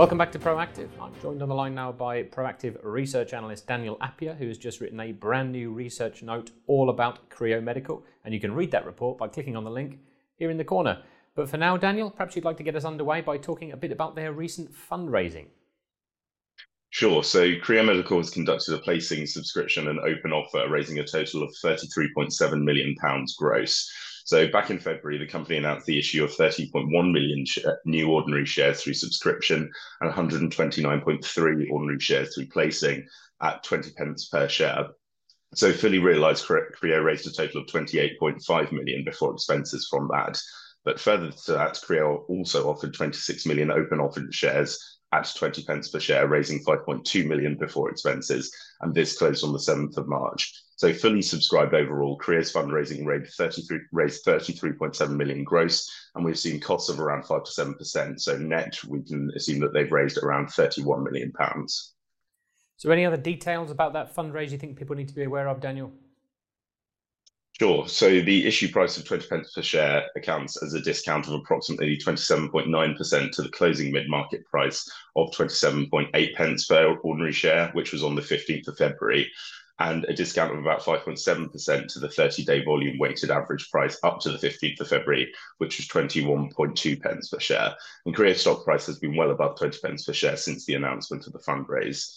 Welcome back to Proactive. I'm joined on the line now by Proactive research analyst Daniel Appiah, who has just written a brand new research note all about Creo Medical. And you can read that report by clicking on the link here in the corner. But for now, Daniel, perhaps you'd like to get us underway by talking a bit about their recent fundraising. Sure. So Creo Medical has conducted a placing, subscription, and open offer, raising a total of £33.7 million gross. So back in February, the company announced the issue of 30.1 million new ordinary shares through subscription and 129.3 ordinary shares through placing at 20 pence per share. So fully realized, Creo raised a total of 28.5 million before expenses from that. But further to that, Creo also offered 26 million open offered shares at 20 pence per share, raising 5.2 million before expenses, and this closed on the 7th of March. So fully subscribed overall, Creo's fundraising raised 33 raised 33.7 million gross, and we've seen costs of around five to seven percent. So net, we can assume that they've raised around 31 million pounds. So, any other details about that fundraise you think people need to be aware of, Daniel? Sure. So the issue price of 20 pence per share accounts as a discount of approximately 27.9% to the closing mid-market price of 27.8 pence per ordinary share, which was on the 15th of February and a discount of about 5.7% to the 30-day volume weighted average price up to the 15th of February, which was 21.2 pence per share. And Creo stock price has been well above 20 pence per share since the announcement of the fundraise.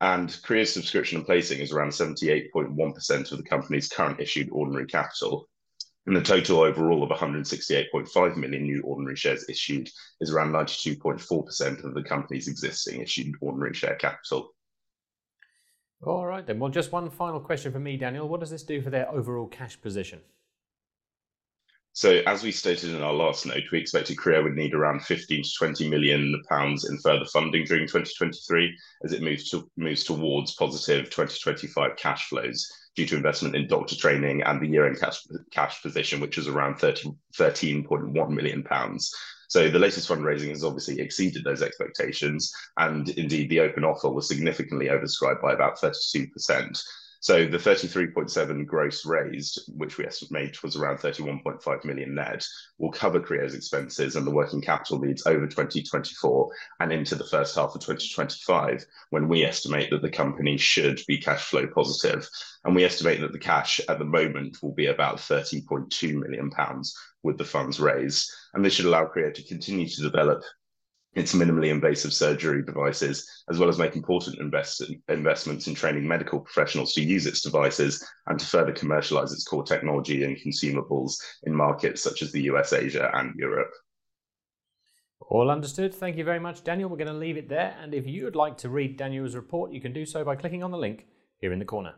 And Creo's subscription and placing is around 78.1% of the company's current issued ordinary capital. And the total overall of 168.5 million new ordinary shares issued is around 92.4% of the company's existing issued ordinary share capital. All right, then. Well, just one final question for me, Daniel. What does this do for their overall cash position? So, as we stated in our last note, we expected Creo would need around 15 to 20 million pounds in further funding during 2023 as it moves to moves towards positive 2025 cash flows due to investment in doctor training and the year-end cash cash position, which is around 30, 13.1 million pounds. So the latest fundraising has obviously exceeded those expectations, and indeed the open offer was significantly oversubscribed by about 32%. So the 33.7 gross raised, which we estimate was around 31.5 million net, will cover Creo's expenses and the working capital needs over 2024 and into the first half of 2025, when we estimate that the company should be cash flow positive. And we estimate that the cash at the moment will be about 30.2 million pounds with the funds raised. And this should allow Creo to continue to develop its minimally invasive surgery devices, as well as make important invest- investments in training medical professionals to use its devices and to further commercialize its core technology and consumables in markets such as the US, Asia, and Europe. All understood. Thank you very much, Daniel. We're going to leave it there. And if you would like to read Daniel's report, you can do so by clicking on the link here in the corner.